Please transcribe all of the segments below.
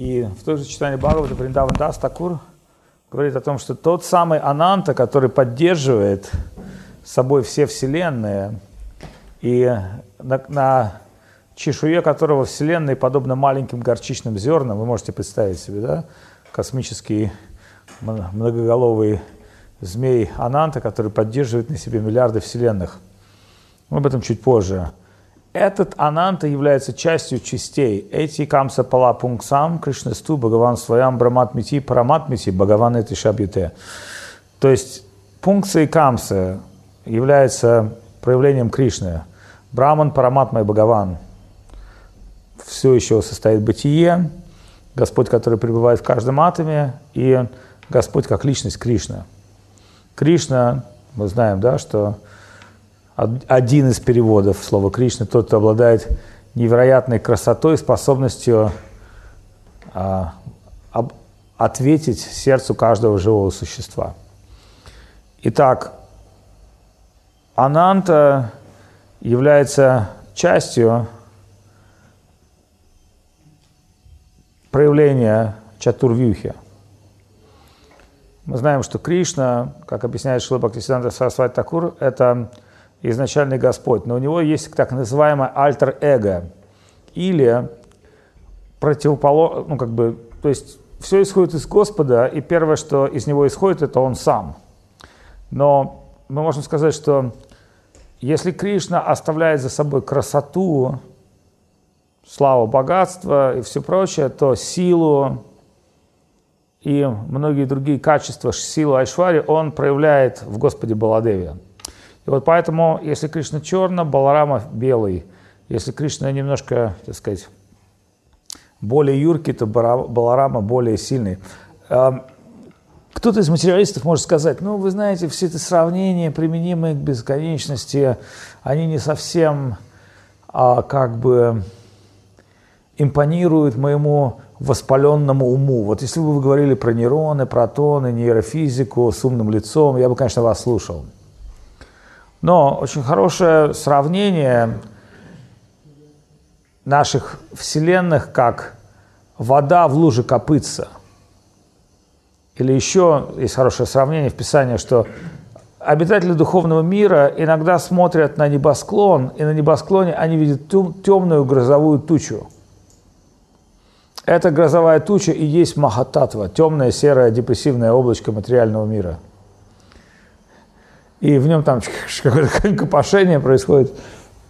И в той же читании Бхагавата Вриндаван Дас Такур говорит о том, что тот самый Ананта, который поддерживает собой все вселенные, и на, на чешуе которого вселенные подобно маленьким горчичным зернам, вы можете представить себе, да, космический многоголовый змей Ананта, который поддерживает на себе миллиарды вселенных. Мы об этом чуть позже. Этот Ананта является частью частей. Эти камса пала пунксам, Кришнасту, Бхагаван своям, Браматмити, Параматмити, Бхагаван это шабьюте. То есть пункция и камса является проявлением Кришны. Браман, Параматма и Бхагаван. Все еще состоит бытие, Господь, который пребывает в каждом атоме, и Господь как личность Кришна. Кришна, мы знаем, да, что один из переводов слова Кришна, тот, кто обладает невероятной красотой, способностью а, об, ответить сердцу каждого живого существа. Итак, Ананта является частью проявления Чатурвюхи. Мы знаем, что Кришна, как объясняет Шила Бхактисиданта Сарасвати Такур, это изначальный Господь, но у него есть так называемое альтер-эго, или противоположно, ну как бы, то есть все исходит из Господа, и первое, что из него исходит, это он сам. Но мы можем сказать, что если Кришна оставляет за собой красоту, славу, богатство и все прочее, то силу и многие другие качества, силу Айшвари он проявляет в Господе Баладеве. И вот поэтому, если Кришна черный, Баларама белый. Если Кришна немножко, так сказать, более юркий, то Баларама более сильный. Кто-то из материалистов может сказать, ну, вы знаете, все эти сравнения, применимые к бесконечности, они не совсем а, как бы импонируют моему воспаленному уму. Вот если бы вы говорили про нейроны, протоны, нейрофизику с умным лицом, я бы, конечно, вас слушал. Но очень хорошее сравнение наших вселенных, как вода в луже копытца. Или еще есть хорошее сравнение в Писании, что обитатели духовного мира иногда смотрят на небосклон, и на небосклоне они видят темную грозовую тучу. Эта грозовая туча и есть Махататва, темное, серое, депрессивное облачко материального мира – и в нем там какое-то копошение происходит.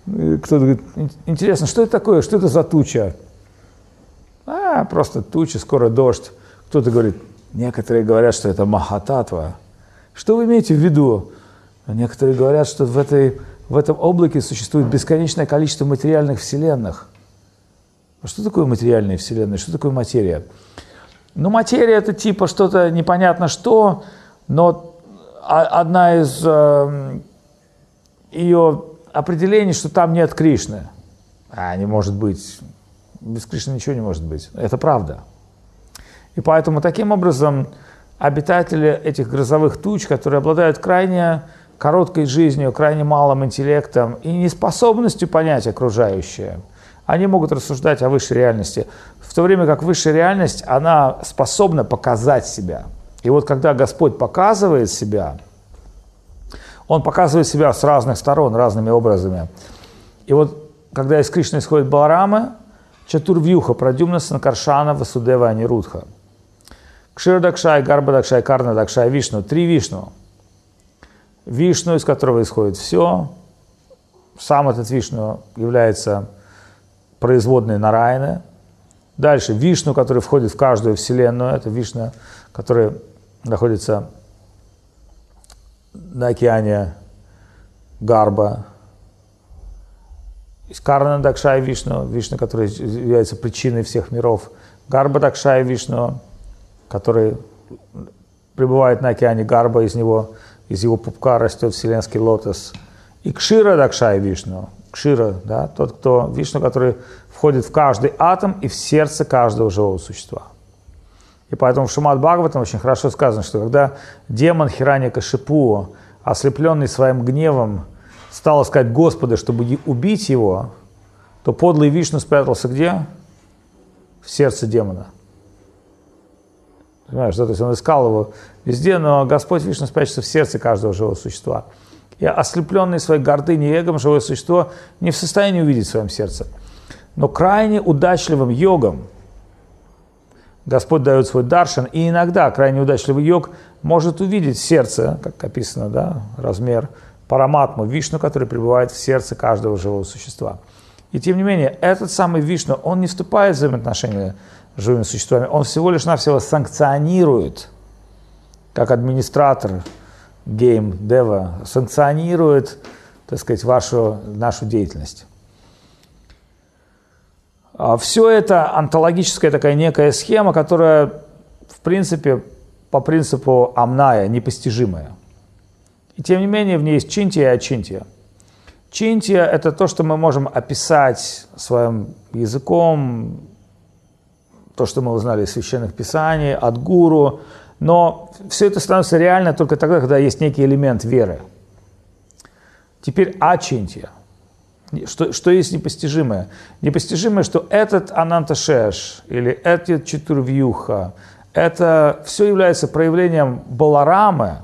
Кто-то говорит, интересно, что это такое, что это за туча? А, просто туча, скоро дождь. Кто-то говорит, некоторые говорят, что это Махататва. Что вы имеете в виду? Некоторые говорят, что в, этой, в этом облаке существует бесконечное количество материальных вселенных. А что такое материальные вселенные? Что такое материя? Ну, материя это типа что-то непонятно что, но одна из э, ее определений, что там нет Кришны. А не может быть. Без Кришны ничего не может быть. Это правда. И поэтому таким образом обитатели этих грозовых туч, которые обладают крайне короткой жизнью, крайне малым интеллектом и неспособностью понять окружающее, они могут рассуждать о высшей реальности, в то время как высшая реальность, она способна показать себя – и вот когда Господь показывает себя, Он показывает себя с разных сторон, разными образами. И вот когда из Кришны исходит Баларама, Чатурвьюха, Прадюмна, Санкаршана, Васудева, Анирудха. Кширдакшай, Гарбадакшай, Карнадакшай, Вишну. Три Вишну. Вишну, из которого исходит все. Сам этот Вишну является производной Нараяны. Дальше Вишну, который входит в каждую вселенную. Это Вишна, который находится на океане Гарба. Карна Дакшай Вишну, Вишну, который является причиной всех миров. Гарба Дакшай Вишну, который пребывает на океане Гарба, из него, из его пупка растет вселенский лотос. И Кшира Дакшай Вишну, Кшира, да, тот, кто Вишну, который входит в каждый атом и в сердце каждого живого существа. И поэтому в Шумат Бхагаватам очень хорошо сказано, что когда демон Хиранья Кашипу, ослепленный своим гневом, стал искать Господа, чтобы убить его, то подлый Вишну спрятался где? В сердце демона. Понимаешь, да? То есть он искал его везде, но Господь Вишна спрячется в сердце каждого живого существа. И ослепленный своей гордыней и эгом живое существо не в состоянии увидеть в своем сердце. Но крайне удачливым йогом Господь дает свой даршан, и иногда крайне удачливый йог может увидеть сердце, как описано, да, размер параматму, вишну, который пребывает в сердце каждого живого существа. И тем не менее, этот самый вишну, он не вступает в взаимоотношения с живыми существами, он всего лишь навсего санкционирует, как администратор гейм дева, санкционирует, так сказать, вашу, нашу деятельность. А Все это антологическая такая некая схема, которая, в принципе, по принципу амная, непостижимая. И тем не менее в ней есть чинтия и ачинтия. Чинтия – это то, что мы можем описать своим языком, то, что мы узнали из священных писаний, от гуру, но все это становится реально только тогда, когда есть некий элемент веры. Теперь ачинтия. Что, что есть непостижимое? Непостижимое, что этот Ананташеш или этот Четурвьюха, это все является проявлением Баларамы,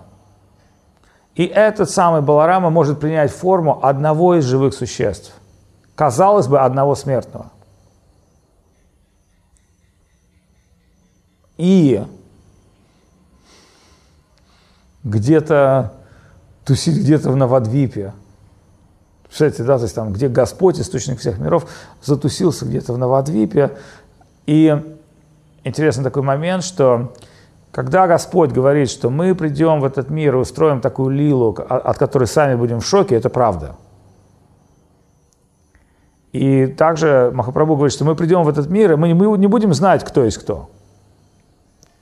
и этот самый Баларама может принять форму одного из живых существ. Казалось бы, одного смертного. И где-то тусить где-то в Навадвипе. Представляете, да, то есть там, где Господь, источник всех миров, затусился где-то в Навадвипе. И интересный такой момент, что когда Господь говорит, что мы придем в этот мир и устроим такую лилу, от которой сами будем в шоке, это правда. И также Махапрабху говорит, что мы придем в этот мир, и мы не будем знать, кто есть кто.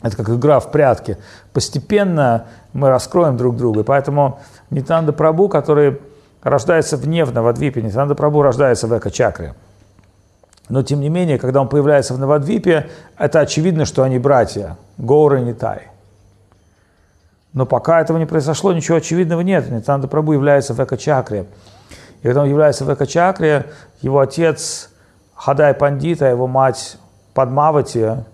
Это как игра в прятки. Постепенно мы раскроем друг друга. И поэтому Нитанда Прабу, который рождается вне в Навадвипе, Нитанда Прабу рождается в Эко-чакре. Но тем не менее, когда он появляется в Навадвипе, это очевидно, что они братья, Гоура и Нитай. Но пока этого не произошло, ничего очевидного нет. Нитанда Прабу является в Эко-чакре. И когда он является в Эко-чакре, его отец Хадай Пандита, его мать Падмавати,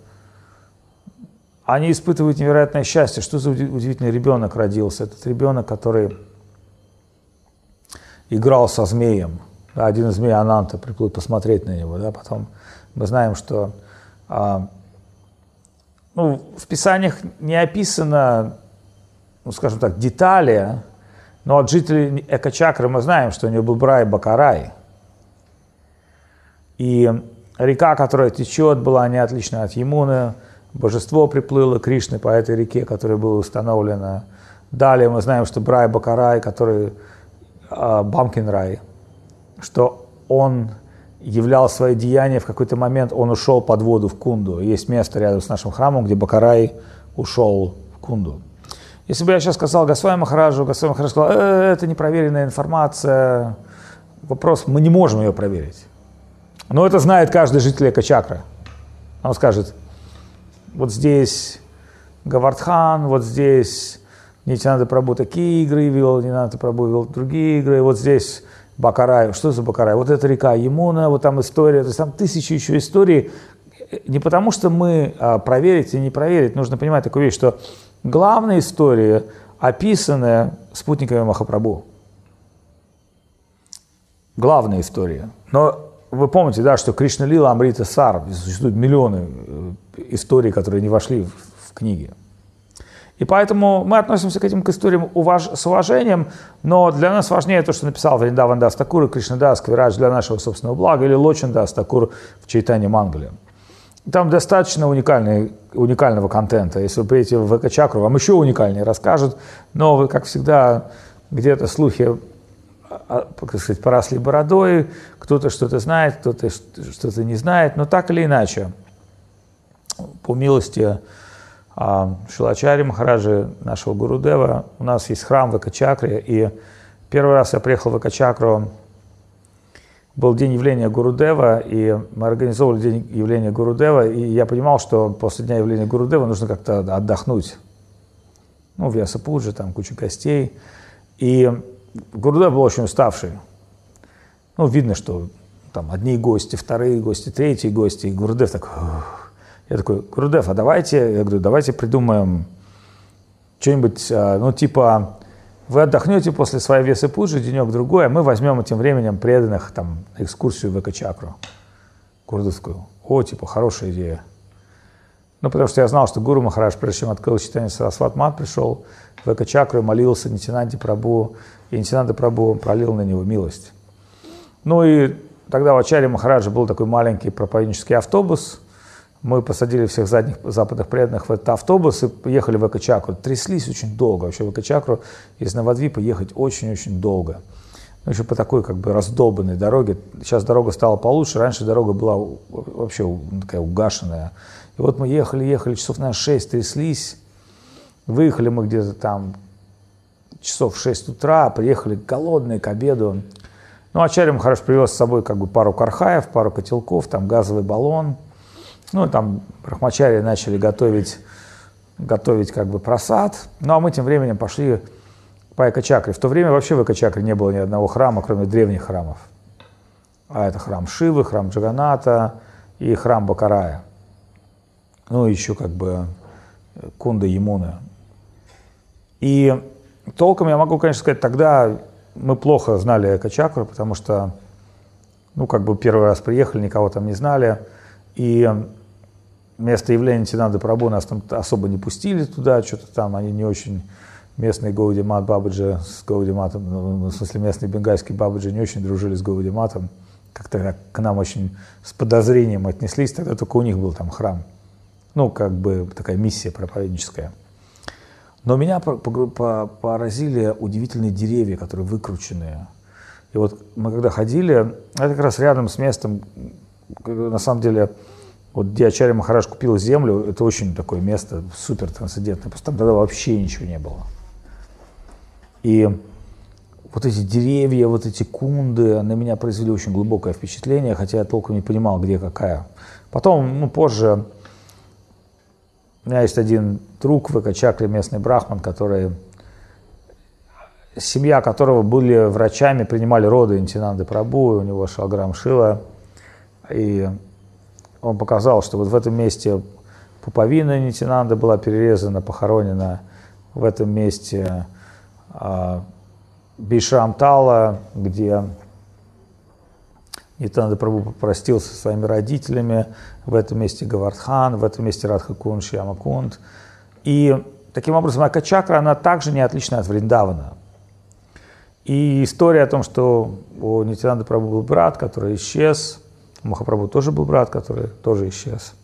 они испытывают невероятное счастье. Что за удивительный ребенок родился? Этот ребенок, который играл со змеем. Один из змей Ананта приплыл посмотреть на него. Да, потом мы знаем, что а, ну, в Писаниях не описано, ну, скажем так, детали, но от жителей Экачакры мы знаем, что у него был Брай Бакарай. И река, которая течет, была не отлична от Емуны, божество приплыло Кришны по этой реке, которая была установлена. Далее мы знаем, что Брай Бакарай, который э, Бамкин Рай, что он являл свои деяния в какой-то момент, он ушел под воду в Кунду. Есть место рядом с нашим храмом, где Бакарай ушел в Кунду. Если бы я сейчас сказал Госвами Махараджу, Госвами Махарадж сказал, э, это непроверенная информация, вопрос, мы не можем ее проверить. Но это знает каждый житель Экачакры. Он скажет, вот здесь Гавардхан, вот здесь Нитянада Прабу такие игры вел, Нитянада Прабу вел другие игры, вот здесь Бакарай. Что за Бакарай? Вот эта река Емуна, вот там история, то есть там тысячи еще историй. Не потому что мы а, проверить и не проверить, нужно понимать такую вещь, что главная история описанная спутниками Махапрабху. Главная история. Но вы помните, да, что Кришна Лила Амрита Сар, существуют миллионы э, историй, которые не вошли в, в книги. И поэтому мы относимся к этим к историям уваж... с уважением, но для нас важнее то, что написал Вриндаван Дас Такур и Кришнадас Квирадж для нашего собственного блага, или Лочин Дас Такур в Чайтане Мангале. Там достаточно уникальный, уникального контента. Если вы приедете в ВК-чакру, вам еще уникальнее расскажут, но вы, как всегда, где-то слухи а, как сказать, поросли бородой, кто-то что-то знает, кто-то что-то не знает, но так или иначе, по милости а, Шилачари Махараджи, нашего Гурудева, у нас есть храм в Экачакре, и первый раз я приехал в Экачакру, был день явления Гурудева, и мы организовывали день явления Гурудева, и я понимал, что после дня явления Гурудева нужно как-то отдохнуть. Ну, в Ясапуджи, там куча гостей. И Гурудев был очень уставший. Ну, видно, что там одни гости, вторые гости, третьи гости, и Гурудев так... Я такой, Гурудев, а давайте, я говорю, давайте придумаем что-нибудь, а, ну, типа, вы отдохнете после своей весы пуджи денек-другой, а мы возьмем этим временем преданных там экскурсию в эко-чакру курдовскую. О, типа, хорошая идея. Ну, потому что я знал, что Гуру Махараш, прежде чем открыл читание Сарасват Мат, пришел в эко-чакру молился Нитинанди Прабу, и Нитинанди Прабу пролил на него милость. Ну и тогда в Ачаре Махараджа был такой маленький проповеднический автобус. Мы посадили всех задних западных преданных в этот автобус и поехали в эко-чакру. Тряслись очень долго. Вообще в эко-чакру из Навадвипа ехать очень-очень долго. Ну, еще по такой как бы раздолбанной дороге. Сейчас дорога стала получше. Раньше дорога была вообще такая угашенная. И вот мы ехали, ехали, часов на 6 тряслись. Выехали мы где-то там часов в 6 утра, приехали голодные к обеду. Ну, а Ачарья Махараш привез с собой как бы пару кархаев, пару котелков, там газовый баллон. Ну, там брахмачари начали готовить, готовить как бы просад. Ну, а мы тем временем пошли по Экачакре. В то время вообще в Экачакре не было ни одного храма, кроме древних храмов. А это храм Шивы, храм Джаганата и храм Бакарая. Ну, еще как бы Кунда Емуны. И толком я могу, конечно, сказать, тогда мы плохо знали Экачакру, потому что, ну, как бы первый раз приехали, никого там не знали. И место явления Тинады Прабу нас там особо не пустили туда, что-то там они не очень местные Гауди Мат Бабаджи с Гауди Матом, ну, ну, в смысле местные бенгальские Бабаджи не очень дружили с Гауди Матом, как-то к нам очень с подозрением отнеслись, тогда только у них был там храм. Ну, как бы такая миссия проповедническая. Но меня поразили удивительные деревья, которые выкрученные. И вот мы когда ходили, это как раз рядом с местом, на самом деле, вот где Ачарья Махараш купил землю, это очень такое место супер трансцендентное, просто там тогда вообще ничего не было. И вот эти деревья, вот эти кунды на меня произвели очень глубокое впечатление, хотя я толком не понимал, где какая. Потом, ну, позже, у меня есть один друг в Экачакле, местный брахман, который, семья которого были врачами, принимали роды Интинанды Прабу, у него шалграм Шила, и он показал, что вот в этом месте пуповина Нитинанда была перерезана, похоронена, в этом месте а, Бишрамтала, где Нитанда Прабу попростился со своими родителями, в этом месте Гавардхан, в этом месте Радхакун, Шьямакунд. И таким образом Акачакра, она также не отлична от Вриндавана. И история о том, что у Нитянанда Прабу был брат, который исчез, Махапрабху тоже был брат, который тоже исчез.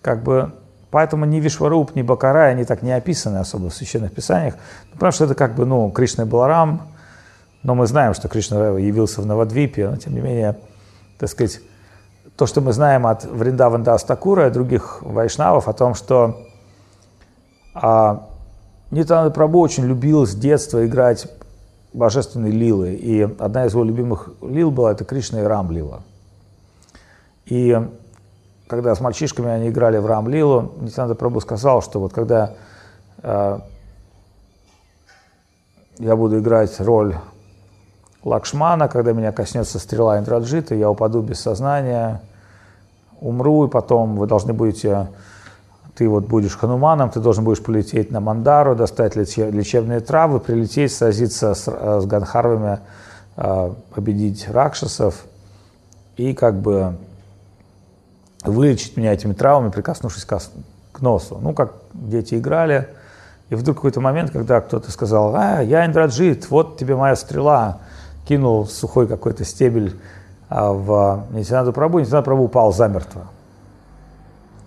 Как бы, поэтому ни Вишваруб, ни Бакарай, они так не описаны особо в священных писаниях, ну, потому что это как бы, ну, Кришна и Баларам, но мы знаем, что Кришна явился в Навадвипе, но тем не менее, так сказать, то, что мы знаем от Вриндаванда Астакура и других вайшнавов о том, что а, Нитананда Прабу очень любил с детства играть божественные лилы. И одна из его любимых лил была это Кришна и Рам лила. И когда с мальчишками они играли в Рам лилу, Нитянанда Прабу сказал, что вот когда э, я буду играть роль Лакшмана, когда меня коснется стрела Индраджита, я упаду без сознания, умру, и потом вы должны будете ты вот будешь хануманом, ты должен будешь полететь на Мандару, достать лечебные травы, прилететь, сразиться с, э, с Ганхарвами, э, победить ракшасов. И как бы вылечить меня этими травами, прикоснувшись к носу. Ну, как дети играли, и вдруг какой-то момент, когда кто-то сказал, а, я Индраджит, вот тебе моя стрела, кинул сухой какой-то стебель а, в Нитянаду Прабу, Нитянаду Прабу упал замертво.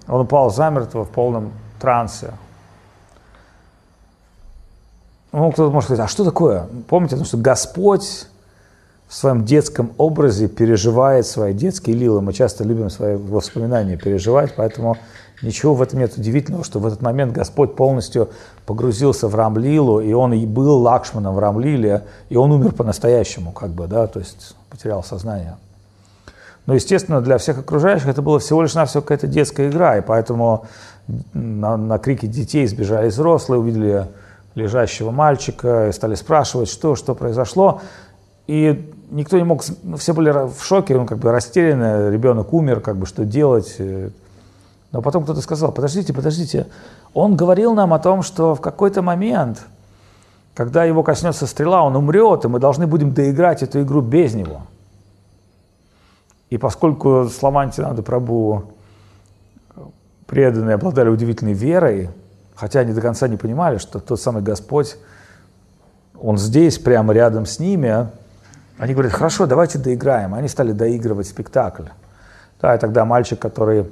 Он упал замертво в полном трансе. Ну, кто-то может сказать, а что такое? Помните, что Господь в своем детском образе переживает свои детские лилы. Мы часто любим свои воспоминания переживать, поэтому ничего в этом нет удивительного, что в этот момент Господь полностью погрузился в Рамлилу, и он и был Лакшманом в Рамлиле, и он умер по-настоящему, как бы, да, то есть потерял сознание. Но, естественно, для всех окружающих это было всего лишь навсего какая-то детская игра, и поэтому на, на крики детей сбежали взрослые, увидели лежащего мальчика и стали спрашивать, что, что произошло. И никто не мог, ну, все были в шоке, он как бы растерянный, ребенок умер, как бы что делать. Ну Но потом кто-то сказал, подождите, подождите, он говорил нам о том, что в какой-то момент, когда его коснется стрела, он умрет, и мы должны будем доиграть эту игру без него. И поскольку слова Антинады Прабу преданные обладали удивительной верой, хотя они до конца не понимали, что тот самый Господь, Он здесь, прямо рядом с ними, они говорят, хорошо, давайте доиграем. Они стали доигрывать спектакль. Да, и тогда мальчик, который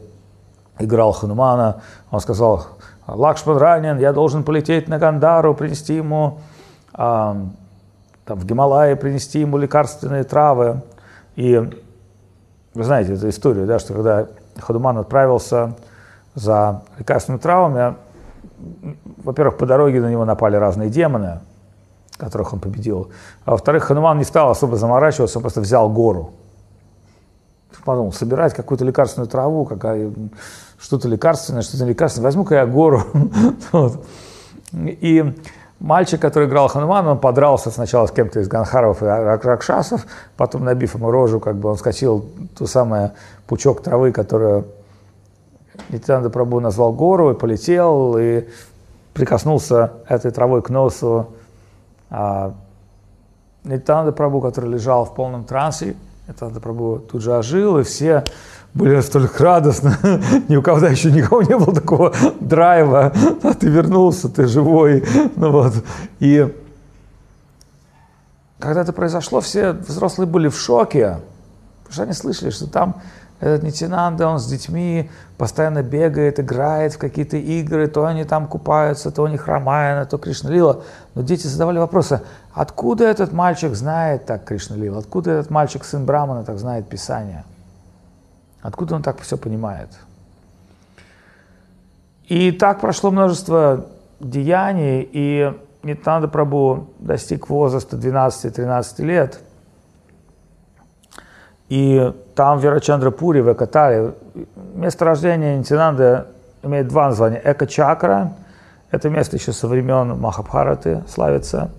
играл Ханумана, он сказал, Лакшман ранен, я должен полететь на Гандару, принести ему а, там, в Гималае, принести ему лекарственные травы. И вы знаете эту историю, да, что когда Хануман отправился за лекарственными травами, во-первых, по дороге на него напали разные демоны, которых он победил. А во-вторых, Хануман не стал особо заморачиваться, он просто взял гору. Подумал, собирать какую-то лекарственную траву, какая, что-то лекарственное, что-то лекарственное, возьму-ка я гору. вот. И мальчик, который играл Хануман, он подрался сначала с кем-то из Ганхаров и Ракшасов, потом, набив ему рожу, как бы он скосил ту самую пучок травы, которую Нитянанда Прабу назвал гору и полетел, и прикоснулся этой травой к носу Нитянанда Прабу, который лежал в полном трансе. Нитянанда Прабу тут же ожил, и все были настолько радостны. Ни у кого еще никого не было такого драйва. А ты вернулся, ты живой. Ну вот. И когда это произошло, все взрослые были в шоке, потому что они слышали, что там этот Нитинанда, он с детьми постоянно бегает, играет в какие-то игры, то они там купаются, то они Рамаяна, то Кришналила. Но дети задавали вопросы, откуда этот мальчик знает так Кришналила, откуда этот мальчик, сын Брамана, так знает Писание, откуда он так все понимает. И так прошло множество деяний, и Нитанда Прабу достиг возраста 12-13 лет – и там в Верачандрапуре, в Экатаре, место рождения Нитинанды имеет два названия. Эка-чакра, это место еще со времен Махабхараты славится.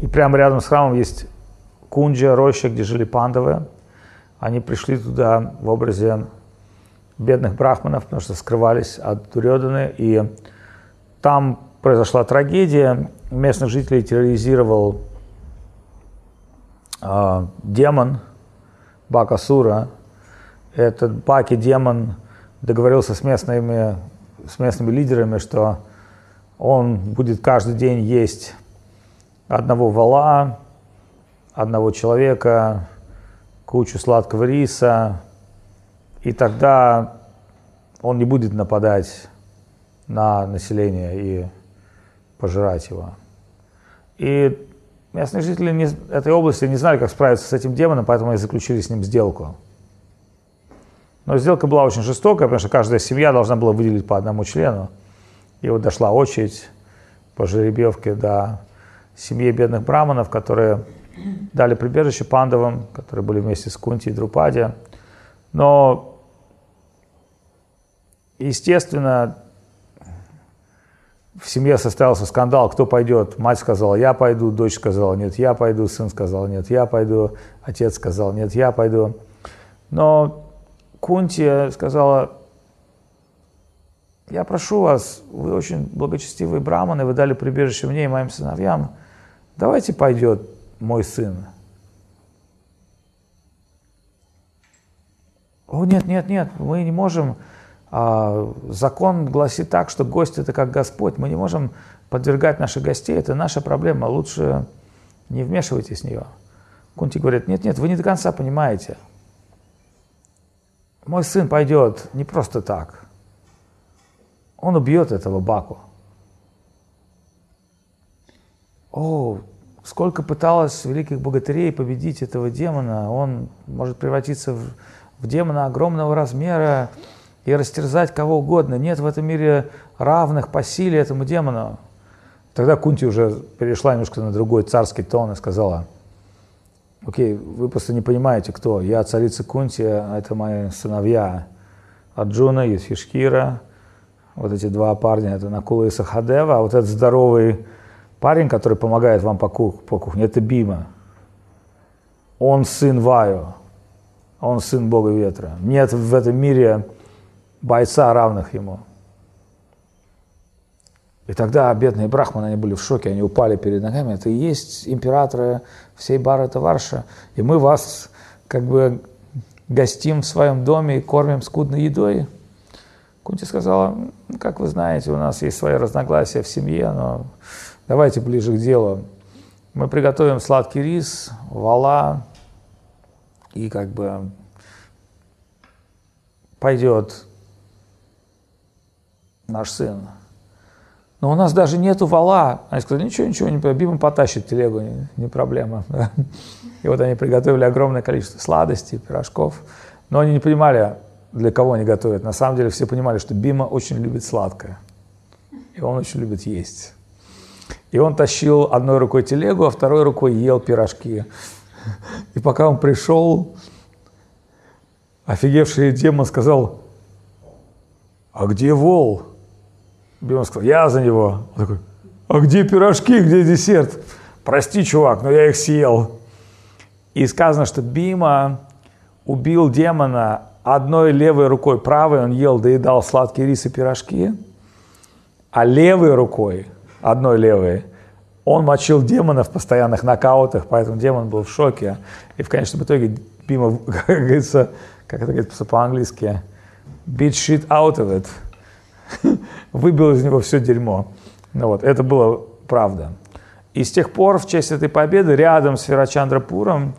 И прямо рядом с храмом есть Кунджа, роща, где жили пандавы. Они пришли туда в образе бедных брахманов, потому что скрывались от Дурьоданы. И там произошла трагедия. Местных жителей терроризировал э, демон, Бакасура. Этот Баки демон договорился с местными, с местными лидерами, что он будет каждый день есть одного вала, одного человека, кучу сладкого риса, и тогда он не будет нападать на население и пожирать его. И Местные жители не, этой области не знали, как справиться с этим демоном, поэтому они заключили с ним сделку. Но сделка была очень жестокая, потому что каждая семья должна была выделить по одному члену. И вот дошла очередь по жеребьевке до семьи бедных браманов, которые дали прибежище пандавам, которые были вместе с Кунти и Друпади. Но, естественно, в семье состоялся скандал, кто пойдет. Мать сказала, я пойду, дочь сказала, нет, я пойду, сын сказал, нет, я пойду, отец сказал, нет, я пойду. Но Кунти сказала, я прошу вас, вы очень благочестивые браманы, вы дали прибежище мне и моим сыновьям, давайте пойдет мой сын. О, нет, нет, нет, мы не можем, закон гласит так, что гость это как Господь. Мы не можем подвергать наших гостей, это наша проблема, лучше не вмешивайтесь в нее. Кунти говорит, нет, нет, вы не до конца понимаете. Мой сын пойдет не просто так. Он убьет этого Баку. О, сколько пыталось великих богатырей победить этого демона, он может превратиться в, в демона огромного размера, и растерзать кого угодно. Нет в этом мире равных по силе этому демону. Тогда Кунти уже перешла немножко на другой царский тон и сказала, окей, вы просто не понимаете, кто. Я царица Кунти, а это мои сыновья Аджуна, Юдхишкира, вот эти два парня, это Накула и Сахадева, а вот этот здоровый парень, который помогает вам по, кухне, это Бима. Он сын Ваю, он сын Бога Ветра. Нет в этом мире бойца, равных ему. И тогда бедные брахманы, они были в шоке, они упали перед ногами. Это и есть императоры всей Барата Варша. И мы вас как бы гостим в своем доме и кормим скудной едой. Кунти сказала, как вы знаете, у нас есть свои разногласия в семье, но давайте ближе к делу. Мы приготовим сладкий рис, вала, и как бы пойдет наш сын. Но у нас даже нету вала. Они сказали, ничего, ничего, не Бима потащит телегу, не, не проблема. И вот они приготовили огромное количество сладостей, пирожков. Но они не понимали, для кого они готовят. На самом деле все понимали, что Бима очень любит сладкое. И он очень любит есть. И он тащил одной рукой телегу, а второй рукой ел пирожки. И пока он пришел, офигевший демон сказал, а где вол? Бима сказал, я за него. Он такой, а где пирожки, где десерт? Прости, чувак, но я их съел. И сказано, что Бима убил демона одной левой рукой, правой он ел, доедал сладкие рис и пирожки, а левой рукой, одной левой, он мочил демона в постоянных нокаутах, поэтому демон был в шоке. И в конечном итоге Бима, как говорится, как это говорится по-английски, beat shit out of it – выбил из него все дерьмо. Ну, вот, это было правда. И с тех пор, в честь этой победы, рядом с Верачандрапуром,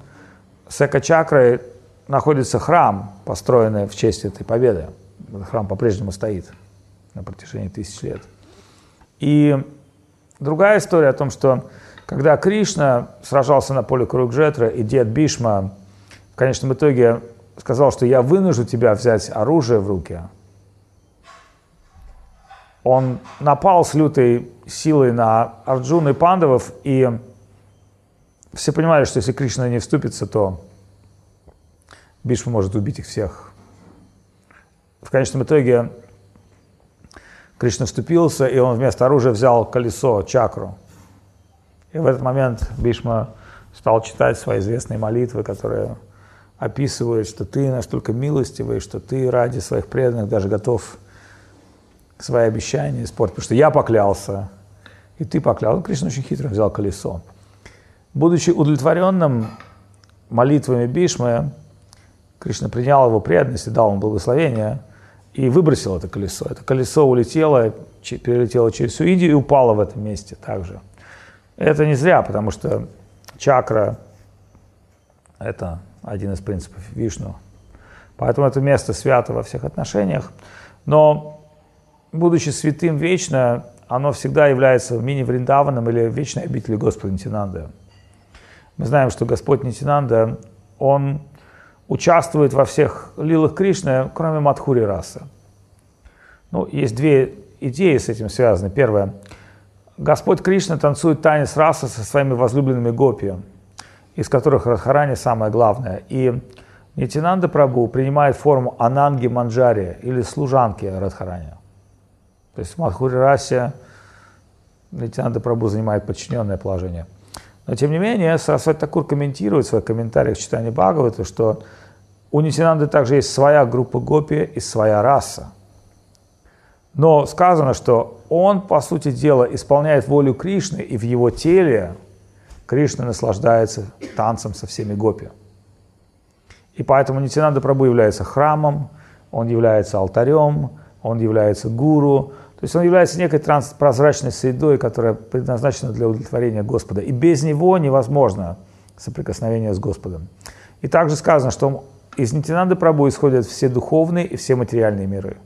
с Эко-чакрой, находится храм, построенный в честь этой победы. Храм по-прежнему стоит на протяжении тысяч лет. И другая история о том, что когда Кришна сражался на поле Курукджетра, и дед Бишма в конечном итоге сказал, что я вынужу тебя взять оружие в руки – он напал с лютой силой на Арджуна и Пандавов, и все понимали, что если Кришна не вступится, то Бишма может убить их всех. В конечном итоге Кришна вступился, и он вместо оружия взял колесо, чакру. И в этот момент Бишма стал читать свои известные молитвы, которые описывают, что ты настолько милостивый, что ты ради своих преданных даже готов свои обещания испортить, потому что я поклялся, и ты поклялся. Кришна очень хитро взял колесо. Будучи удовлетворенным молитвами Бишмы, Кришна принял его преданность и дал ему благословение и выбросил это колесо. Это колесо улетело, перелетело через всю Индию и упало в этом месте также. Это не зря, потому что чакра – это один из принципов Вишну. Поэтому это место свято во всех отношениях. Но будучи святым вечно, оно всегда является мини-вриндаваном или вечной обителью Господа Нитинанда. Мы знаем, что Господь Нитинанда, Он участвует во всех лилах Кришны, кроме Мадхури расы. Ну, есть две идеи с этим связаны. Первое. Господь Кришна танцует танец расы со своими возлюбленными гопи, из которых Радхарани самое главное. И Нитинанда Прабу принимает форму Ананги Манджари или служанки Радхарани. То есть в Мадхури расе лейтенант Прабу занимает подчиненное положение. Но тем не менее, Сарасвати Такур комментирует в своих комментариях читания Бхагавата, что у Нитинанды также есть своя группа гопи и своя раса. Но сказано, что он, по сути дела, исполняет волю Кришны, и в его теле Кришна наслаждается танцем со всеми гопи. И поэтому Нитинанда Прабу является храмом, он является алтарем, он является гуру, есть он является некой прозрачной средой, которая предназначена для удовлетворения Господа. И без него невозможно соприкосновение с Господом. И также сказано, что из Нитинанды Прабу исходят все духовные и все материальные миры.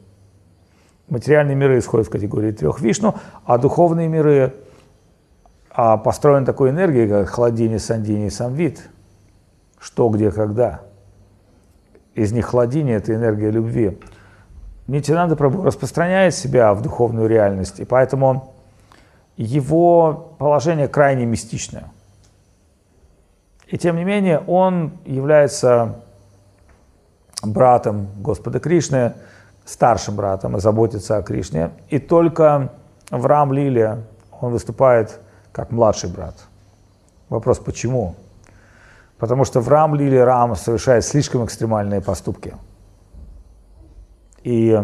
Материальные миры исходят в категории трех Вишну, а духовные миры а, построены такой энергией, как Хладини, Сандини и Самвит. Что, где, когда. Из них Хладини – это энергия любви. Нитянанда Прабhu распространяет себя в духовную реальность, и поэтому его положение крайне мистичное. И тем не менее, он является братом Господа Кришны, старшим братом и заботится о Кришне. И только в Рам-Лиле он выступает как младший брат. Вопрос, почему? Потому что в Рам-Лиле Рам совершает слишком экстремальные поступки – и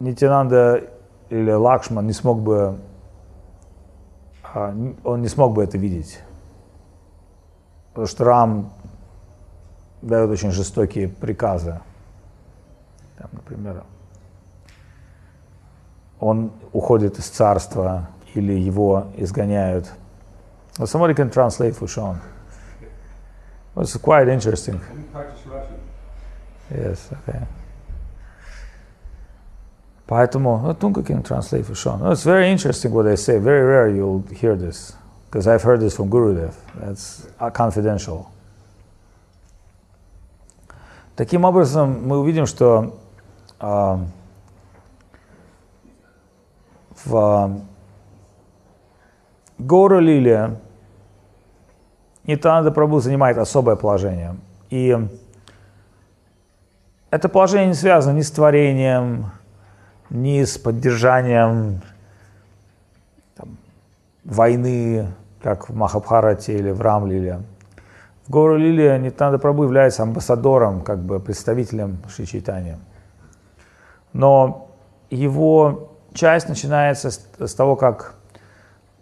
Нитянанда или Лакшман не смог бы, а, он не смог бы это видеть. Потому что Рам дает очень жестокие приказы. Там, например, он уходит из царства или его изгоняют. Well, somebody can translate for Sean. It's quite interesting. Yes, okay. Поэтому, ну, Tunka can translate for Sean. It's very interesting what they say. Very rare you'll hear this. Because I've heard this from Gurudev. That's confidential. Таким образом, мы увидим, что э, в Гора Лилия Нитанада Прабу занимает особое положение. И это положение не связано ни с творением, ни с поддержанием там, войны, как в Махабхарате или в Рамлиле. В Гору Лилия Нитанда Прабу является амбассадором, как бы представителем Шри. Но его часть начинается с, с того, как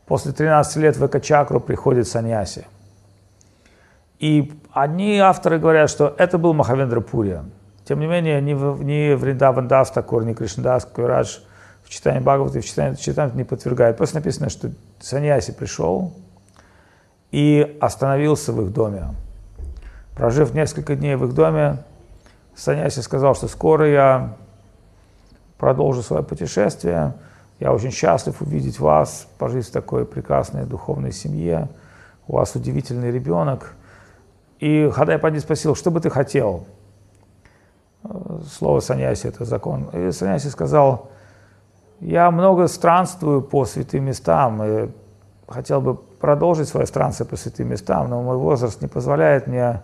после 13 лет в Эко-чакру приходит саньяси. И одни авторы говорят, что это был Махавендра Пурия. Тем не менее, ни, ни Вриндаван Дас Такур, ни Кришнадас Курадж в читании Бхагавата в читании Читании не подвергают. Просто написано, что саньяси пришел и остановился в их доме. Прожив несколько дней в их доме, саньяси сказал, что скоро я продолжу свое путешествие. Я очень счастлив увидеть вас, пожить в такой прекрасной духовной семье. У вас удивительный ребенок. И Хадай Пандит спросил, что бы ты хотел? Слово саньяси – это закон. И саньяси сказал, я много странствую по святым местам и хотел бы продолжить свое странствие по святым местам, но мой возраст не позволяет мне.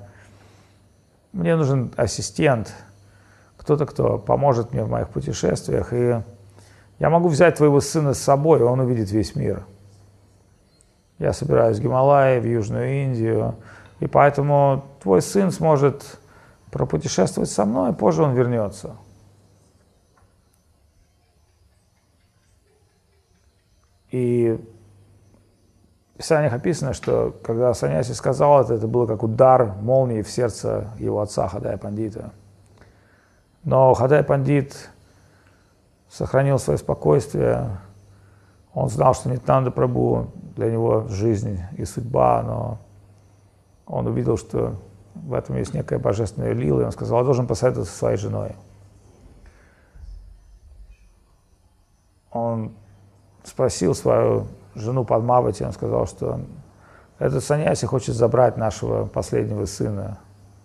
Мне нужен ассистент – кто-то, кто поможет мне в моих путешествиях. И я могу взять твоего сына с собой, он увидит весь мир. Я собираюсь в Гималаи, в Южную Индию, и поэтому твой сын сможет пропутешествовать со мной, позже он вернется. И в Писаниях описано, что когда Саняси сказал это, это было как удар молнии в сердце его отца Хадая Пандита – но Хадай Пандит сохранил свое спокойствие. Он знал, что Нитнанда Прабу для него жизнь и судьба, но он увидел, что в этом есть некая божественная лила, и он сказал, я должен посоветоваться со своей женой. Он спросил свою жену Падмавати, он сказал, что этот саньяси хочет забрать нашего последнего сына,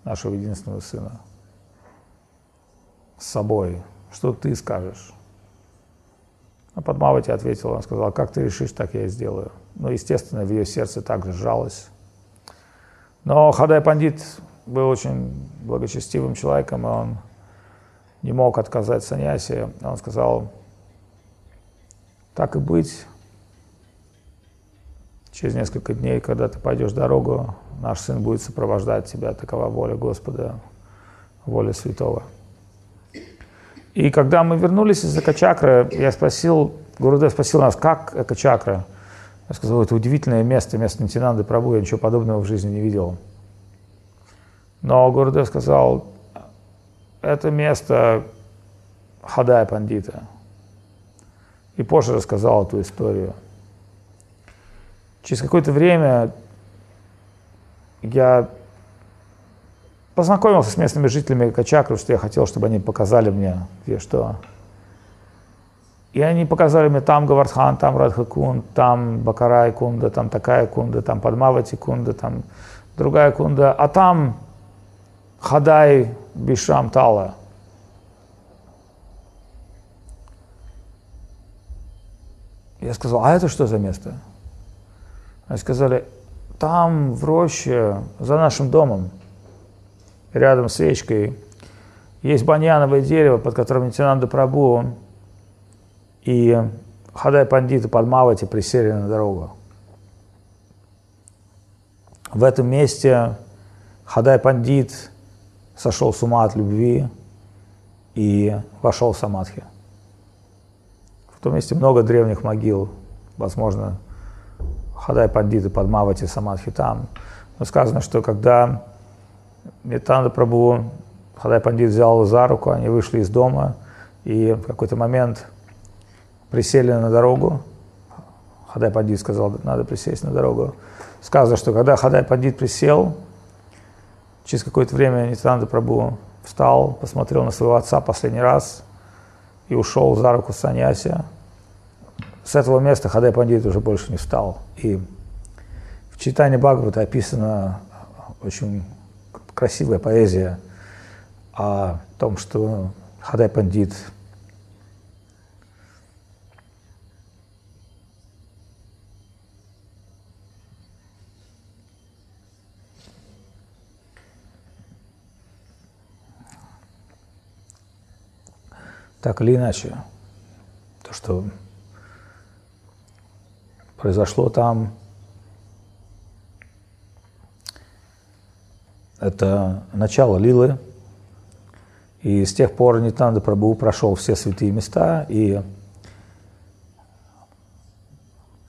нашего единственного сына с собой, что ты скажешь? А Падмавати ответила, он сказал, как ты решишь, так я и сделаю. Ну, естественно, в ее сердце также сжалось. Но Хадай Пандит был очень благочестивым человеком, и он не мог отказать саньясе. Он сказал, так и быть, через несколько дней, когда ты пойдешь дорогу, наш сын будет сопровождать тебя, такова воля Господа, воля Святого. И когда мы вернулись из Экачакры, я спросил, Гурудев спросил нас, как Экачакра? Я сказал, это удивительное место, место Нитинанды Прабу, я ничего подобного в жизни не видел. Но Гурудев сказал, это место Хадая Пандита. И позже рассказал эту историю. Через какое-то время я познакомился с местными жителями Качакры, что я хотел, чтобы они показали мне, где что. И они показали мне там Гавардхан, там Радхакунд, там Бакарай Кунда, там такая кунда, там Падмавати Кунда, там другая кунда, а там Хадай Бишам Тала. Я сказал, а это что за место? Они сказали, там в роще за нашим домом рядом с речкой есть баньяновое дерево, под которым Нитянанда Прабу и Хадай Пандита Падмавати присели на дорогу. В этом месте Хадай Пандит сошел с ума от любви и вошел в самадхи. В том месте много древних могил, возможно, Хадай Пандиты Падмавати Самадхи там. Но сказано, что когда Нитанда Прабу, Хадай Пандит взял за руку, они вышли из дома, и в какой-то момент присели на дорогу. Хадай Пандит сказал, надо присесть на дорогу. Сказано, что когда Хадай Пандит присел, через какое-то время Нитанда Прабу встал, посмотрел на своего отца последний раз и ушел за руку Саньяси. С этого места Хадай Пандит уже больше не встал. И в читании Бхагавата описана очень красивая поэзия о том, что Хадай Пандит так или иначе, то, что произошло там, это начало Лилы, и с тех пор Нитанда Прабhu прошел все святые места, и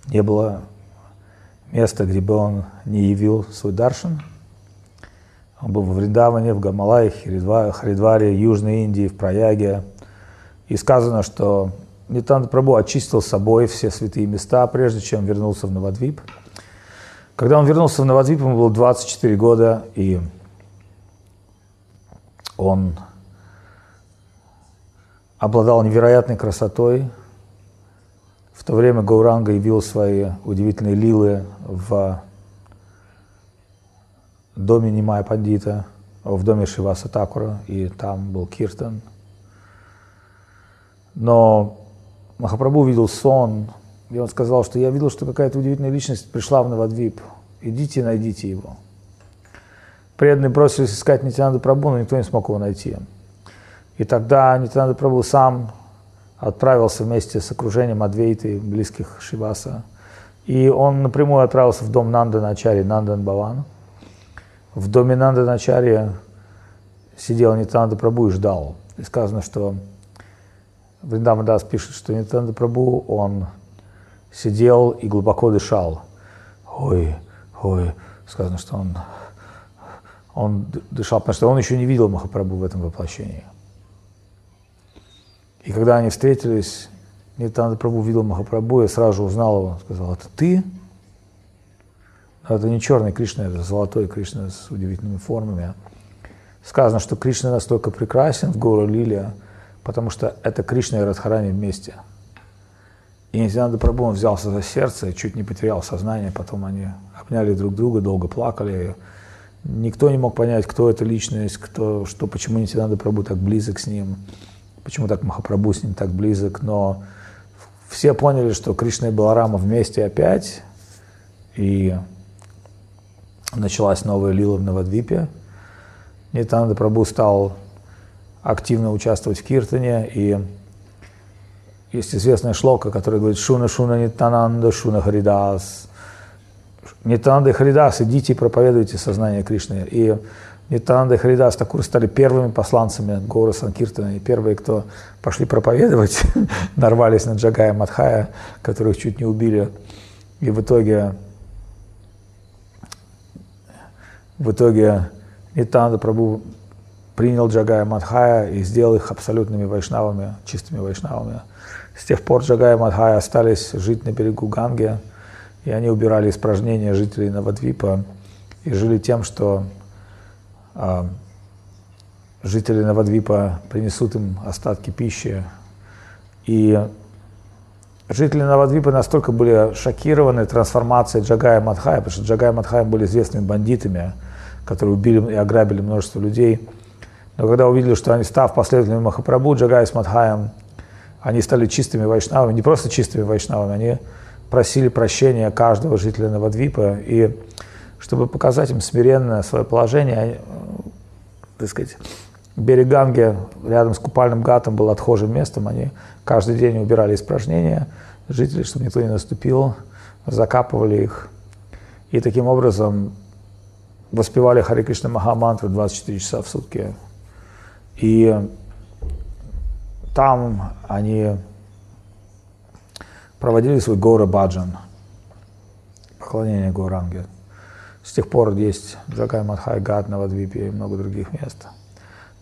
не было места, где бы он не явил свой даршин. Он был в Вриндаване, в Гамалае, Харидваре, Южной Индии, в Праяге, и сказано, что Нитанда Прабу очистил собой все святые места, прежде чем вернулся в Навадвип. Когда он вернулся в Навадвип, ему было 24 года, и он обладал невероятной красотой. В то время Гауранга явил свои удивительные лилы в доме Нимая Пандита, в доме Шиваса Такура, и там был Киртан – но Махапрабху увидел сон, и он сказал, что я видел, что какая-то удивительная личность пришла в Навадвип. Идите найдите его. Преданные бросились искать Нитянанду Прабху, но никто не смог его найти. И тогда Нитянанда Прабху сам отправился вместе с окружением Адвейты, близких Шиваса. И он напрямую отправился в дом Нанда Начари, Нандан Баван. В доме Нанда Начари сидел Нитянанда Прабху и ждал. И сказано, что Вриндамадас пишет, что Нитанда Прабу, он сидел и глубоко дышал. Ой, ой, сказано, что он, он дышал, потому что он еще не видел Махапрабху в этом воплощении. И когда они встретились, Нитанда Прабу видел Махапрабху, я сразу узнал его, сказал, это ты? Это не черный Кришна, это золотой Кришна с удивительными формами. Сказано, что Кришна настолько прекрасен в Гору Лилия, потому что это Кришна и Радхарани вместе. И Нитянанда Прабhu он взялся за сердце, чуть не потерял сознание, потом они обняли друг друга, долго плакали. Никто не мог понять, кто эта личность, кто, что, почему Нитянанда Прабу так близок с ним, почему так Махапрабху с ним так близок, но все поняли, что Кришна и Баларама вместе опять, и началась новая лила в Навадвипе. Нитянанда Прабу стал активно участвовать в киртане. И есть известная шлока, которая говорит «Шуна шуна нитананда шуна харидас». Нитананда и Харидас, идите и проповедуйте сознание Кришны. И Нитананда и Харидас Такур стали первыми посланцами Гора Санкиртана, и первые, кто пошли проповедовать, нарвались на Джагая Мадхая, которых чуть не убили. И в итоге, в итоге Нитананда Прабhu принял Джагая Мадхая и сделал их абсолютными вайшнавами, чистыми вайшнавами. С тех пор Джагая Мадхая остались жить на берегу Ганги, и они убирали испражнения жителей Навадвипа и жили тем, что э, жители Навадвипа принесут им остатки пищи. И жители Навадвипа настолько были шокированы трансформацией Джагая Мадхая, потому что Джагая Мадхая были известными бандитами, которые убили и ограбили множество людей – но когда увидели, что они, став последователями Махапрабху, Джагай с Мадхаем, они стали чистыми вайшнавами, не просто чистыми вайшнавами, они просили прощения каждого жителя Навадвипа, и чтобы показать им смиренное свое положение, они, так сказать, берег Ганги рядом с купальным гатом был отхожим местом, они каждый день убирали испражнения. Жителей, чтобы никто не наступил, закапывали их, и таким образом воспевали Хари Кришна Махамантру 24 часа в сутки. И там они проводили свой Гора Баджан, поклонение Гауранге. С тех пор есть Джакай Мадхай Гат, Навадвипи и много других мест.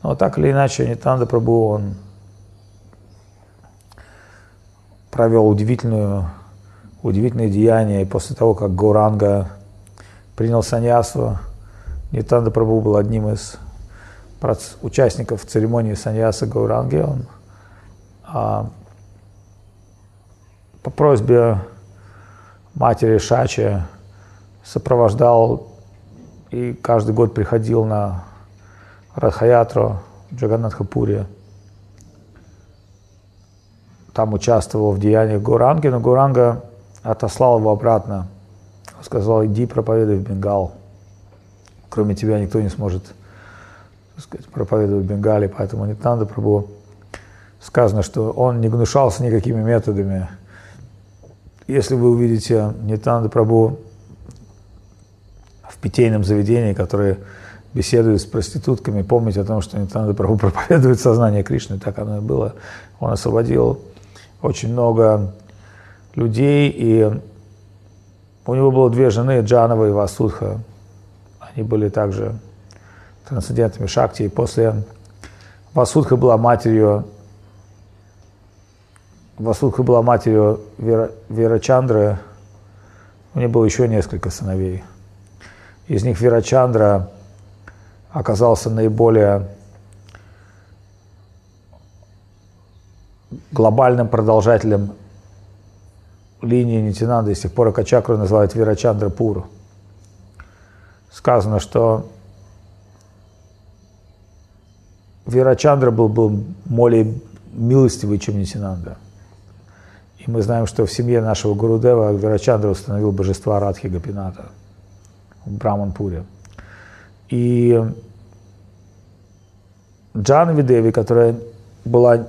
Но так или иначе, Нитанда Прабу, он провел удивительную, удивительное деяние. И после того, как Гауранга принял саньясу, Нитанда Прабу был одним из участников церемонии саньяса Гауранги. Он а, по просьбе матери Шачи сопровождал и каждый год приходил на Радхаятру Джаганатхапури. Там участвовал в деяниях Гуранги, но Гуранга отослал его обратно. Сказал, иди проповедуй в Бенгал. Кроме тебя никто не сможет сказать, проповедовать в Бенгале, поэтому Нитанда Прабу сказано, что он не гнушался никакими методами. Если вы увидите Нитанда Прабу в питейном заведении, которое беседует с проститутками, помните о том, что Нитанда Прабу проповедует сознание Кришны, так оно и было. Он освободил очень много людей, и у него было две жены, Джанова и Васудха. Они были также трансцендентами Шакти, и после Васудха была матерью Васудха была матерью Вера, Верачандры, у нее было еще несколько сыновей. Из них Верачандра оказался наиболее глобальным продолжателем линии Нитинанды. С тех пор Акачакру называют Вирачандра Пур. Сказано, что Вирачандра был, был более милостивый, чем Нитинанда. И мы знаем, что в семье нашего Гурудева Вирачандра установил божества Радхи Гапината в Браманпуре. И Джанви Деви, которая была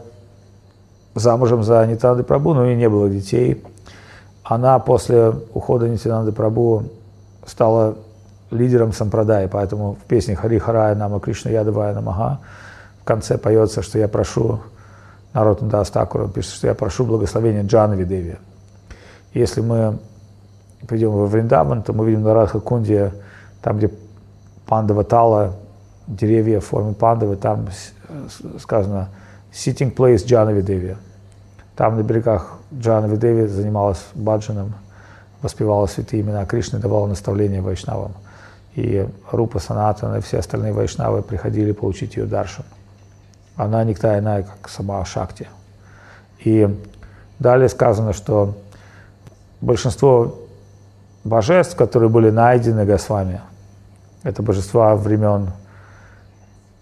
замужем за Нитьянандой Прабу, но у нее не было детей, она после ухода Нитянанды Прабу стала лидером сампрадаи, поэтому в песне Хари Харая Нама Кришна Ядавая Намага в конце поется, что я прошу Нароттам Дас Тхакур пишет, что я прошу благословения Джанви Деви. Если мы придем во Вриндаван, то мы видим на Радха Кунде, там, где пандава тала, деревья в форме пандавы, там сказано sitting place Джанви Деви. Там на берегах Джанви Деви занималась баджаном, воспевала святые имена Кришны, давала наставления вайшнавам. И Рупа Санатана и все остальные вайшнавы приходили получить ее даршан она никто иная, как сама Шакти. И далее сказано, что большинство божеств, которые были найдены Госвами, это божества времен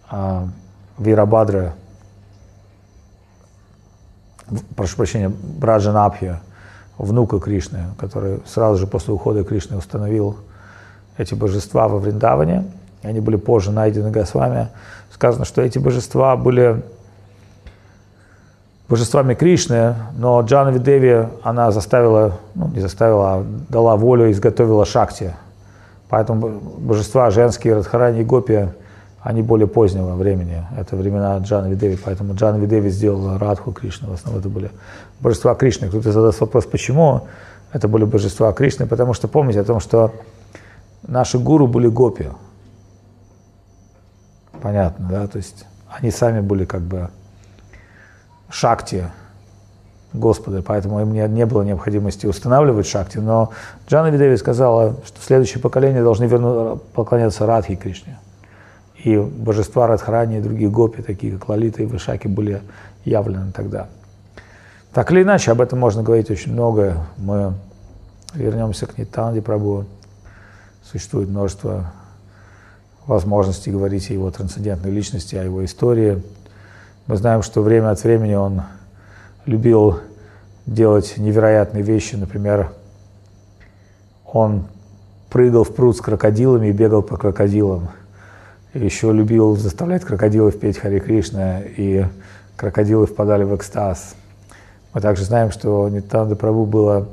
а, Вирабадры, прошу прощения, Браджанабхи, внука Кришны, который сразу же после ухода Кришны установил эти божества во Вриндаване. Они были позже найдены Госвами сказано, что эти божества были божествами Кришны, но Джанави Деви, она заставила, ну не заставила, а дала волю, изготовила Шакти. Поэтому божества женские, Радхарани и Гопи, они более позднего времени. Это времена Джанави Деви, поэтому Джанави Деви сделала Радху Кришны. В основном это были божества Кришны. Кто-то задаст вопрос, почему это были божества Кришны, потому что помните о том, что наши гуру были Гопи. Понятно, да? То есть они сами были как бы шакти Господа, поэтому им не, не было необходимости устанавливать шакти. Но Джана Видеви сказала, что следующее поколение должны верну, поклоняться Радхи Кришне. И божества Радхарани и другие гопи, такие как Лалита и Вишаки, были явлены тогда. Так или иначе, об этом можно говорить очень много. Мы вернемся к Нитанде Прабу. Существует множество возможности говорить о его трансцендентной личности, о его истории. Мы знаем, что время от времени он любил делать невероятные вещи. Например, он прыгал в пруд с крокодилами и бегал по крокодилам. Еще любил заставлять крокодилов петь Хари Кришна, и крокодилы впадали в экстаз. Мы также знаем, что Нитанда Прабу было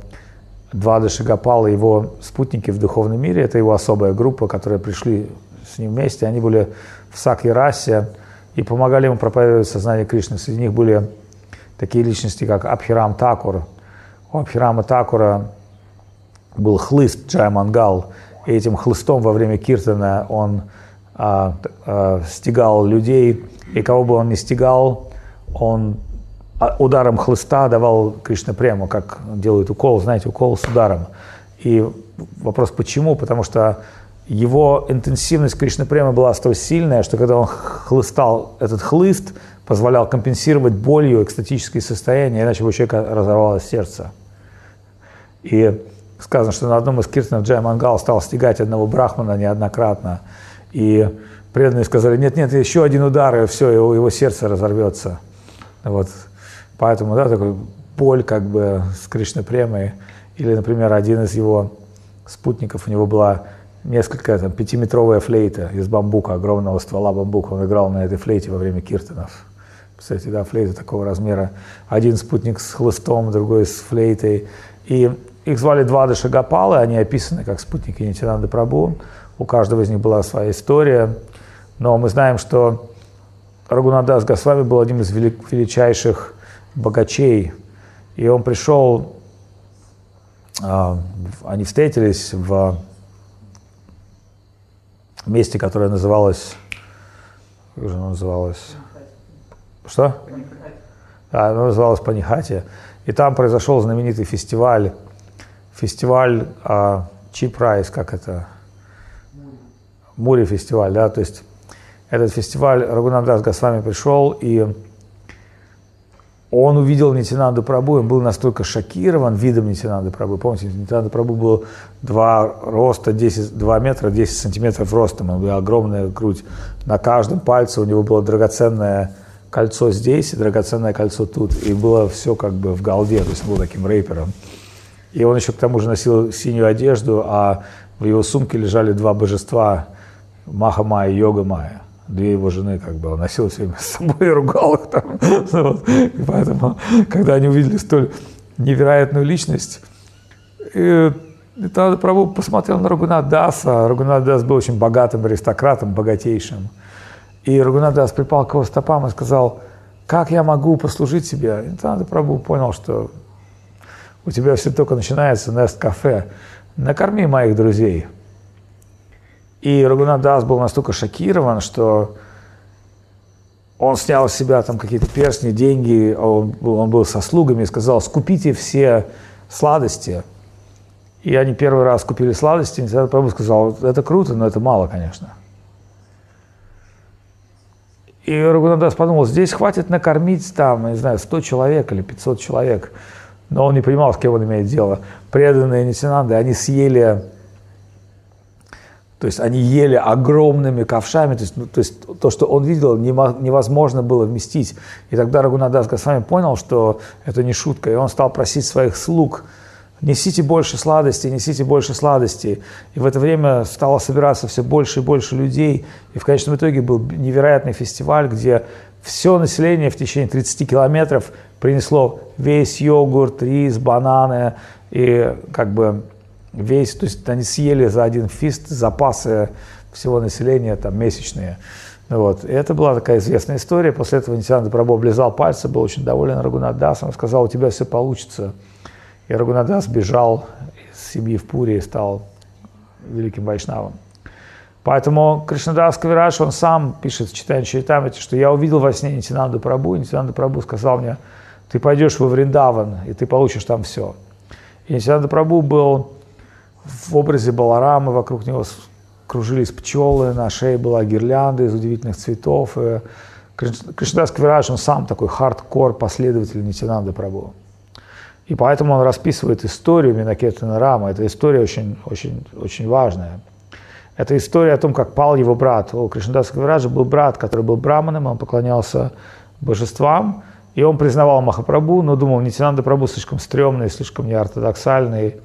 два Дашигапала, его спутники в духовном мире. Это его особая группа, которые пришли с ним вместе. Они были в Сакье-расе и помогали ему проповедовать сознание Кришны. Среди них были такие личности, как Абхирам Такур. у Абхирама Такура был хлыст Джай Мангал, и этим хлыстом во время киртана он а, а, стегал людей, и кого бы он ни стегал, он а, ударом хлыста давал Кришна прямо, как делают укол, знаете, укол с ударом. И вопрос почему? Потому что его интенсивность Кришна прямо была столь сильная, что когда он хлыстал этот хлыст, позволял компенсировать болью экстатические состояния, иначе бы у человека разорвалось сердце. И сказано, что на одном из киртанов Джай Мангал стал стегать одного брахмана неоднократно. И преданные сказали, нет-нет, еще один удар, и все, его, его сердце разорвется. Вот. Поэтому, да, такой боль как бы с Кришной премой. Или, например, один из его спутников, у него была несколько, там, пятиметровая флейта из бамбука, огромного ствола бамбука. Он играл на этой флейте во время киртанов. Кстати, да, флейта такого размера. Один спутник с хлыстом, другой с флейтой. И их звали Двада Шагапалы, они описаны как спутники Нитянанды Прабу. У каждого из них была своя история. Но мы знаем, что Рагунадас Госвами был одним из величайших богачей. И он пришел, а, они встретились в месте, которое называлось... Как же оно называлось? Что? А, оно называлось Панихати. И там произошел знаменитый фестиваль фестиваль а, Price, как это? Мури фестиваль, да, то есть этот фестиваль Рагунандас Госвами пришел, и он увидел Нитинанду Прабу, он был настолько шокирован видом Нитинанды Прабу. Помните, Нитинанда Прабу был 2 роста, 10, 2 метра 10 сантиметров ростом, у него огромная грудь. На каждом пальце у него было драгоценное кольцо здесь и драгоценное кольцо тут. И было все как бы в голде, то есть он был таким рэпером. И он еще к тому же носил синюю одежду, а в его сумке лежали два божества Маха Майя и Йога Майя. Две его жены, как бы, он носил все время с собой и ругал их там. Вот. И поэтому, когда они увидели столь невероятную личность, и, и тогда Прабу посмотрел на Рагунат Даса. Рагунат Дас был очень богатым аристократом, богатейшим. И Рагунат Дас припал к его стопам и сказал, как я могу послужить тебе? И тогда Прабу понял, что у тебя все только начинается, Нест кафе, накорми моих друзей. И Рагунадас был настолько шокирован, что он снял с себя там какие-то перстни, деньги, он был, он был со слугами и сказал, скупите все сладости. И они первый раз купили сладости, и Прабhu сказал, это круто, но это мало, конечно. И Рагунадас подумал, здесь хватит накормить там, не знаю, 100 человек или 500 человек – но он не понимал, с кем он имеет дело. Преданные Нитянанды, они съели, то есть они ели огромными ковшами, то есть, ну, то, есть то, что он видел, невозможно было вместить. И тогда Рагунадас Госвами понял, что это не шутка, и он стал просить своих слуг, несите больше сладостей, несите больше сладостей. И в это время стало собираться все больше и больше людей. И в конечном итоге был невероятный фестиваль, где все население в течение 30 километров принесло весь йогурт, рис, бананы и как бы весь, то есть они съели за один фист запасы всего населения там месячные. Вот. И это была такая известная история. После этого Нитянанда Прабhu облизал пальцы, был очень доволен Рагунадасом, сказал, у тебя все получится. И Рагунадас бежал из семьи в Пури и стал великим вайшнавом. Поэтому Кришнадас Кавирадж, он сам пишет в Чайтанья Чаритамрите, что я увидел во сне Нитянанду Прабу, и Нитянанда Прабу сказал мне, ты пойдешь во Вриндаван, и ты получишь там все. И Нитянанда Прабу был в образе Баларамы, вокруг него кружились пчелы, на шее была гирлянда из удивительных цветов. И Кришнадас Кавирадж, он сам такой хардкор последователь Нитянанды Прабу. И поэтому он расписывает историю Минакетана Рама. Эта история очень, очень, очень важная. Это история о том, как пал его брат. У Кришнадаса Кавираджа был брат, который был браманом, он поклонялся божествам, и он признавал Махапрабху, но думал, Нитянанда Прабу слишком стрёмный, слишком неортодоксальный.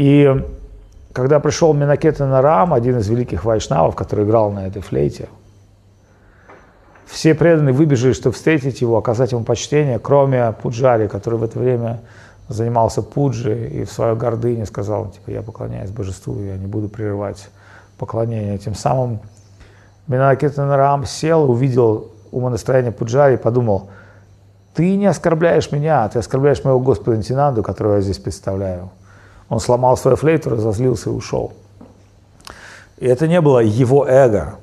И когда пришел Минакета Нарам, один из великих вайшнавов, который играл на этой флейте, все преданные выбежали, чтобы встретить его, оказать ему почтение, кроме Пуджари, который в это время занимался пуджи и в свою гордыне сказал, типа, я поклоняюсь божеству, я не буду прерывать поклонение. Тем самым Минакета Нарам сел, увидел умонастроение Пуджари и подумал – ты не оскорбляешь меня, ты оскорбляешь моего Господа Нитинанду, которого я здесь представляю. Он сломал свою флейту, разозлился и ушел. И это не было его эго.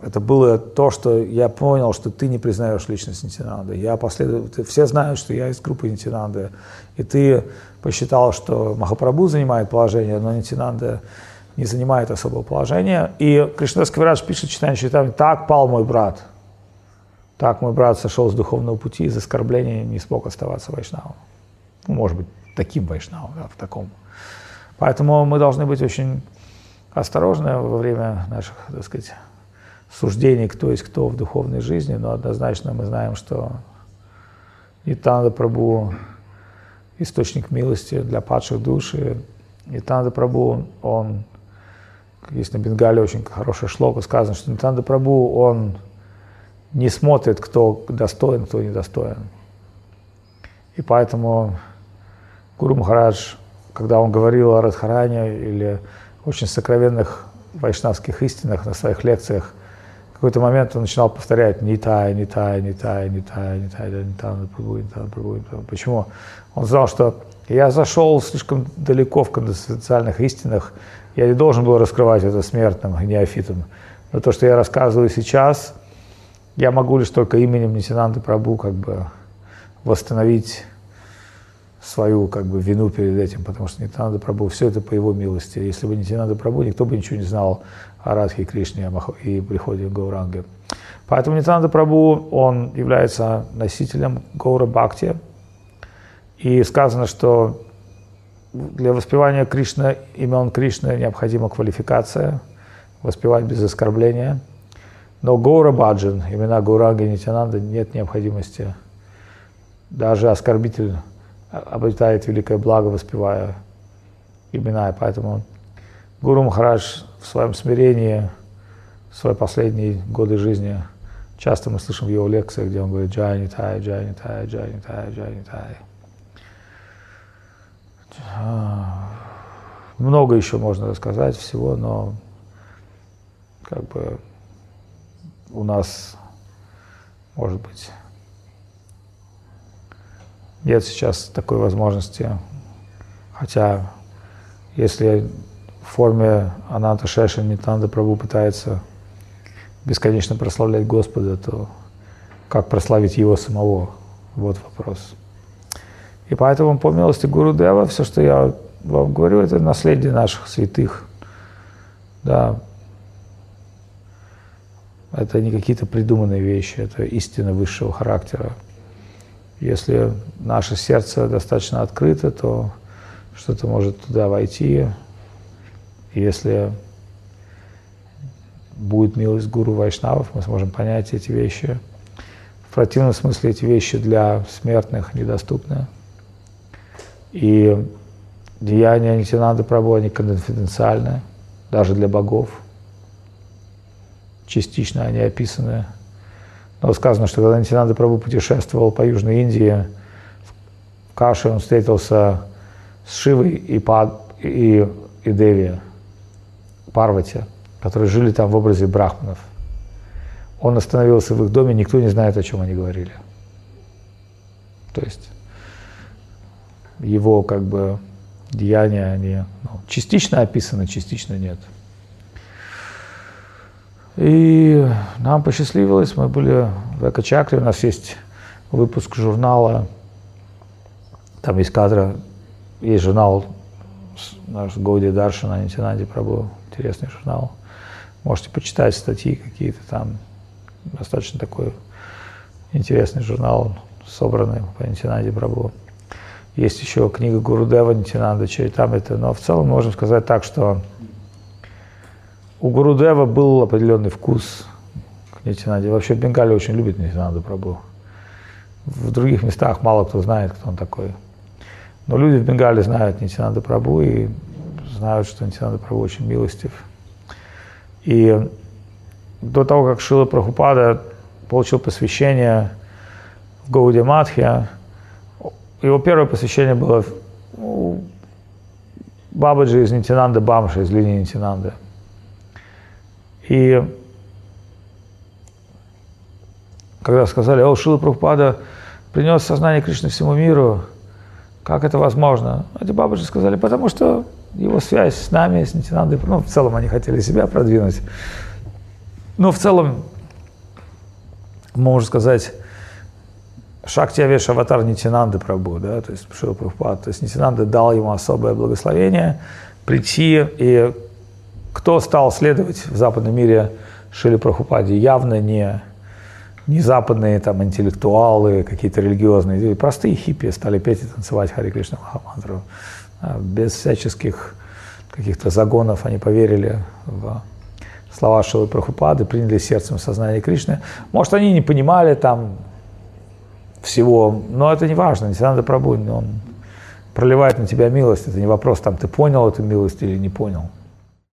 Это было то, что я понял, что ты не признаешь личность Нитинанды. Я последовал, все знают, что я из группы Нитинанды. И ты посчитал, что Махапрабху занимает положение, но Нитинанда не занимает особого положения. И Кришна Сквирадж пишет, читание читаем, так пал мой брат. Так мой брат сошел с духовного пути, из оскорбления не смог оставаться вайшнавом. Ну, может быть, таким вайшнавом, да, в таком. Поэтому мы должны быть очень осторожны во время наших, так сказать, суждений, кто есть кто в духовной жизни, но однозначно мы знаем, что Нитанда Прабу – источник милости для падших душ, и Нитанда Прабу, он, есть на Бенгале очень хорошая шлока, сказано, что Нитанда Прабу, он не смотрит, кто достоин, кто недостоин. И поэтому Гуру Махарадж, когда он говорил о Радхаране или очень сокровенных вайшнавских истинах на своих лекциях, в какой-то момент он начинал повторять «не тай, не тай, не тай, не тай, не тай, не тай, не тай, не тай». Почему? Он знал, что я зашел слишком далеко в конфиденциальных истинах, я не должен был раскрывать это смертным неофитам. Но то, что я рассказываю сейчас – я могу лишь только именем Нитинанды Прабу как бы восстановить свою как бы вину перед этим, потому что Нитинанда Прабу все это по его милости. Если бы Нитинанда Прабу, никто бы ничего не знал о Радхе Кришне и приходе Гауранги. Поэтому Нитинанда Прабу, он является носителем Гаура Бхакти. И сказано, что для воспевания Кришны, имен Кришны необходима квалификация, воспевать без оскорбления – но Гора Баджан, имена Гуранга и Нитянанда, нет необходимости. Даже оскорбитель обретает великое благо, воспевая имена. И поэтому Гуру Махарадж в своем смирении, в свои последние годы жизни, часто мы слышим в его лекциях, где он говорит «Джай Нитай, Джай Нитай, Джай Нитай, Джай Нитай». Много еще можно рассказать всего, но как бы у нас, может быть, нет сейчас такой возможности. Хотя, если в форме Ананта Шеша Нитанда Прабу пытается бесконечно прославлять Господа, то как прославить Его самого? Вот вопрос. И поэтому по милости Гуру Дева, все, что я вам говорю, это наследие наших святых. Да, это не какие-то придуманные вещи, это истина высшего характера. Если наше сердце достаточно открыто, то что-то может туда войти. Если будет милость гуру Вайшнавов, мы сможем понять эти вещи. В противном смысле эти вещи для смертных недоступны. И деяния Нитянанды Прабhu, они конфиденциальны, даже для богов – частично они описаны. Но сказано, что когда Нитинанда Прабу путешествовал по Южной Индии, в Каше он встретился с Шивой и, Пад, и, и Деви, Парвати, которые жили там в образе брахманов. Он остановился в их доме, никто не знает, о чем они говорили. То есть его как бы деяния, они ну, частично описаны, частично нет. И нам посчастливилось, мы были в Экочакре, у нас есть выпуск журнала, там есть кадры, есть журнал наш Гоуди Даршина, Нитинанди Прабу, интересный журнал. Можете почитать статьи какие-то там, достаточно такой интересный журнал, собранный по Нитинанди Прабу. Есть еще книга Гурудева Нитинанда там это, но в целом можем сказать так, что у Гурудева был определенный вкус к Нитинаде. Вообще в Бенгале очень любит Нитинаду Прабу. В других местах мало кто знает, кто он такой. Но люди в Бенгале знают Нитинада Прабу и знают, что Нитинада Прабу очень милостив. И до того, как Шила Прабхупада получил посвящение в Гауди Мадхе, его первое посвящение было у Бабаджи из Нитинанды Бамша, из линии Нитинанды. И когда сказали, о, Шила Прабхупада принес сознание Кришны всему миру. Как это возможно? Эти бабушки сказали, потому что его связь с нами, с Нитинандой, ну, в целом они хотели себя продвинуть. Но в целом, можно сказать, Шакти Авеш аватар Нитинанды Прабу, да, то есть Шила Прабхупад. То есть Нитинанда дал ему особое благословение прийти, и кто стал следовать в западном мире Шили Прабхупаде? Явно не, не западные там интеллектуалы, какие-то религиозные, простые хиппи стали петь и танцевать Хари Кришна Махамантру. А без всяческих каких-то загонов они поверили в слова Шилы Прабхупады, приняли сердцем сознание Кришны. Может, они не понимали там всего, но это не важно, надо пробудить, он проливает на тебя милость, это не вопрос, там, ты понял эту милость или не понял.